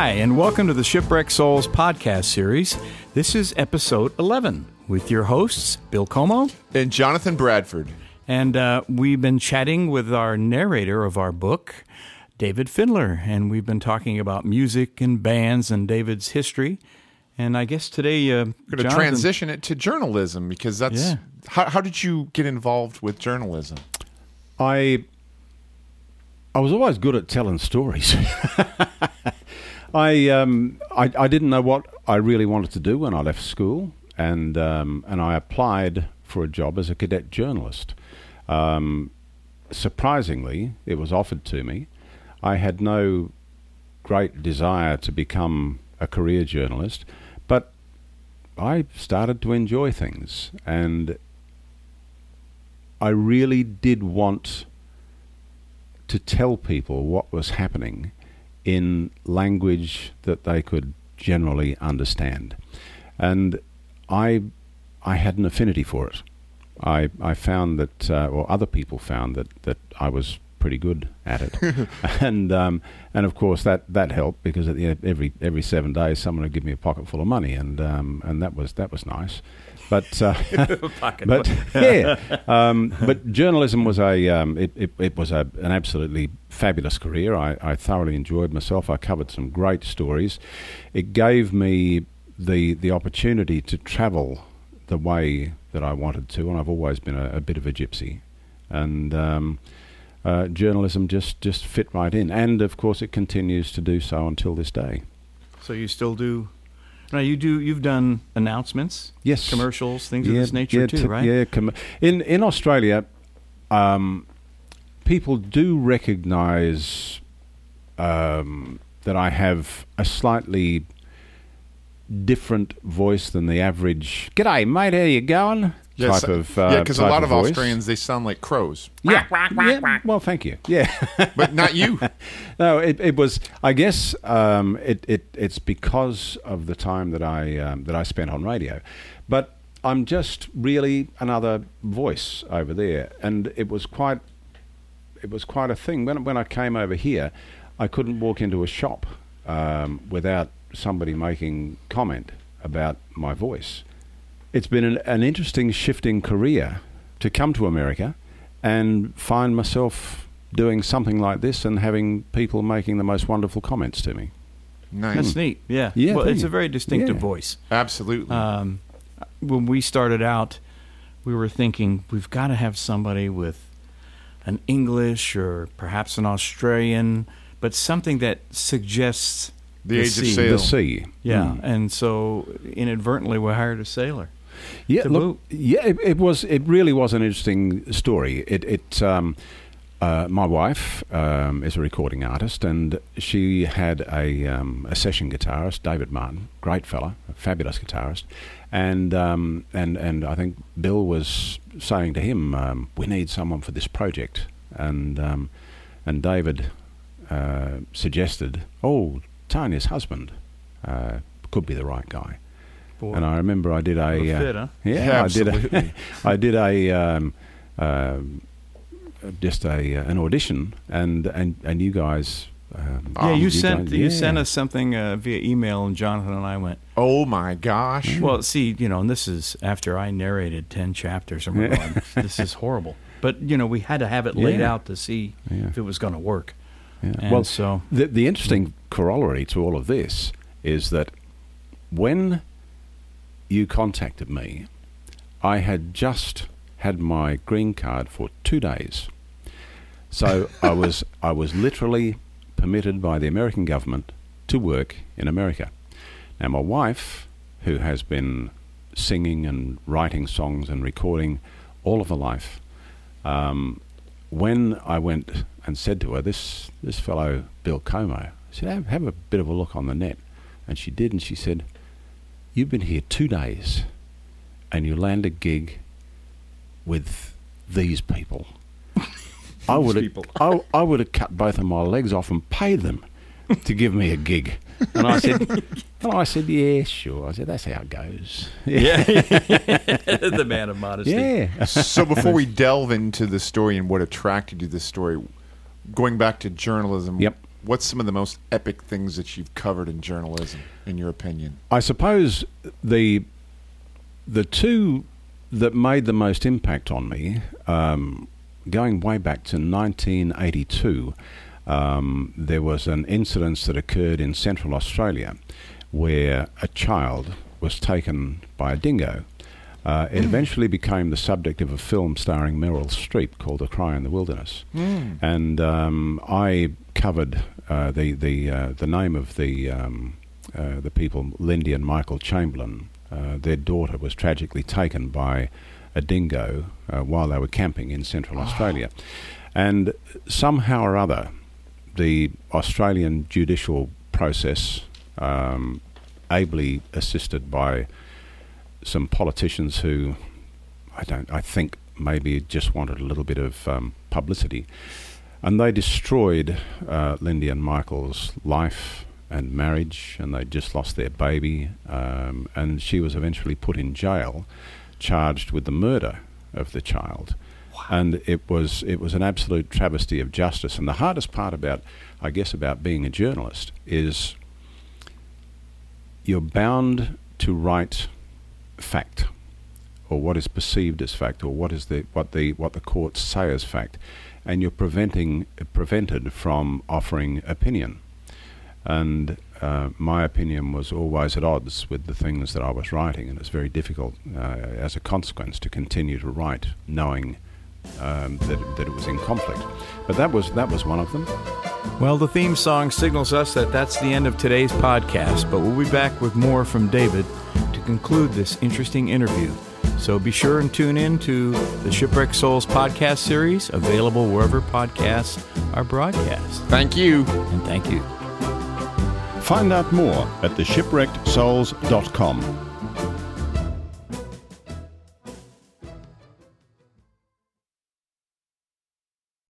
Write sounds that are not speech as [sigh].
Hi, and welcome to the Shipwrecked Souls podcast series. This is episode 11 with your hosts, Bill Como. And Jonathan Bradford. And uh, we've been chatting with our narrator of our book, David Fiddler. And we've been talking about music and bands and David's history. And I guess today, uh, We're going to transition it to journalism because that's. Yeah. How, how did you get involved with journalism? I I was always good at telling stories. [laughs] I, um, I I didn't know what I really wanted to do when I left school, and um, and I applied for a job as a cadet journalist. Um, surprisingly, it was offered to me. I had no great desire to become a career journalist, but I started to enjoy things, and I really did want to tell people what was happening in language that they could generally understand. And I, I had an affinity for it. I, I found that, uh, or other people found that, that I was pretty good at it, [laughs] and um, and of course that, that helped because at the end, every every seven days someone would give me a pocket full of money, and um, and that was that was nice. But uh, [laughs] [laughs] but yeah, um, but journalism was a um, it, it, it was a, an absolutely fabulous career. I, I thoroughly enjoyed myself. I covered some great stories. It gave me the the opportunity to travel the way that I wanted to, and I've always been a, a bit of a gypsy, and. Um, uh, journalism just, just fit right in, and of course it continues to do so until this day. So you still do. No, you do. You've done announcements, Yes, commercials, things of this nature yeah, too, t- right? Yeah, com- in in Australia, um, people do recognise um, that I have a slightly different voice than the average. G'day, mate. How you going? Yes, type of uh, yeah, because a lot of voice. Australians they sound like crows, Yeah. yeah. Well, thank you. Yeah. [laughs] but not you. [laughs] no, it, it was. I guess um, it, it it's because of the time that I um, that I spent on radio, but I'm just really another voice over there, and it was quite it was quite a thing when when I came over here. I couldn't walk into a shop um, without somebody making comment about my voice. It's been an, an interesting shifting career to come to America and find myself doing something like this and having people making the most wonderful comments to me. Nice. That's neat. Yeah. Yeah, Well, it's you. a very distinctive Yeah. voice. Absolutely. Um, when we started out, we were thinking we've got to have somebody with an English or perhaps an Australian, but something that suggests the, age of sea. sail. The sea. Yeah, Mm. and so inadvertently we hired a sailor. Yeah, look, yeah, it, it was. It really was an interesting story. It, it um, uh, my wife um, is a recording artist, and she had a, um, a session guitarist, David Martin, great fella, a fabulous guitarist, and um, and and I think Bill was saying to him, um, "We need someone for this project," and um, and David uh, suggested, "Oh, Tanya's husband uh, could be the right guy." Boy, And I remember I did a a uh, fit, yeah, Yeah, I did. A, [laughs] I did a um, um, just a uh, an audition, and and and you guys. Um, Yeah, you, you sent guys- you yeah. sent us something uh, via email, and Jonathan and I went. oh my gosh. Well, see, you know, and this is after I narrated ten chapters, and we're going, "This is horrible." But you know, we had to have it laid Yeah. out to see Yeah. if it was going to work. Yeah. And Well, so the the interesting corollary to all of this is that when you contacted me, I had just had my green card for two days, so I [laughs] was I was literally permitted by the American government to work in America. Now, my wife, who has been singing and writing songs and recording all of her life, um, when I went and said to her, "This this fellow Bill Como," I said, have, "Have a bit of a look on the net," and she did, and she said, "You've been here two days, and you land a gig with these people." I would have. I, I would have cut both of my legs off and paid them to give me a gig. And I said, [laughs] and I said, yeah, sure. I said, that's how it goes. yeah, [laughs] [laughs] the man of modesty. Yeah. so before we delve into the story and what attracted you to the story, going back to journalism, Yep. What's some of the most epic things that you've covered in journalism, in your opinion? I suppose the the two that made the most impact on me, um, going way back to 1982, um, there was an incident that occurred in Central Australia where a child was taken by a dingo. Uh, it eventually became the subject of a film starring Meryl Streep called A Cry in the Wilderness, and um, I covered uh, the the uh, the name of the um, uh, the people, Lindy and Michael Chamberlain. Uh, their daughter was tragically taken by a dingo uh, while they were camping in Central Australia, and somehow or other, the Australian judicial process, um, ably assisted by some politicians who I don't I think maybe just wanted a little bit of um, publicity, and they destroyed uh, Lindy and Michael's life and marriage, and they just lost their baby, um, and she was eventually put in jail, charged with the murder of the child. And it was it was an absolute travesty of justice. And the hardest part about, I guess, about being a journalist is you're bound to write fact or what is perceived as fact or what is the what the what the courts say as fact and you're preventing prevented from offering opinion. And uh, my opinion was always at odds with the things that I was writing and it's very difficult uh, as a consequence to continue to write knowing um, that, that it was in conflict. But that was that was one of them. Well, the theme song signals us that that's the end of today's podcast, but we'll be back with more from David conclude this interesting interview. So be sure and tune in to the Shipwrecked Souls podcast series, available wherever podcasts are broadcast. Thank you. And thank you. find out more at theshipwreckedsouls.com